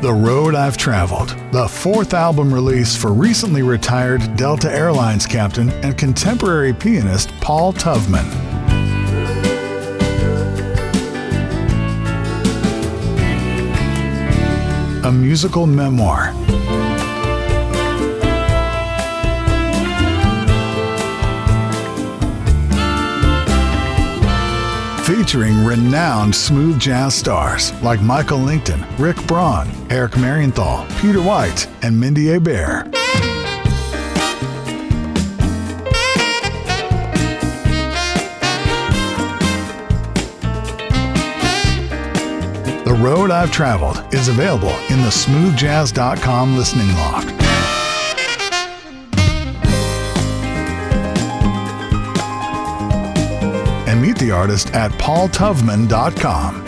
The Road I've Traveled, the fourth album release for recently retired Delta Airlines captain and contemporary pianist Paul Tuvman. A musical memoir. Featuring renowned smooth jazz stars like Michael Lington, Rick Braun, Eric Marienthal, Peter White, and Mindi Abair. The Road I've Traveled is available in the smoothjazz.com listening loft. The artist at paultuvman.com.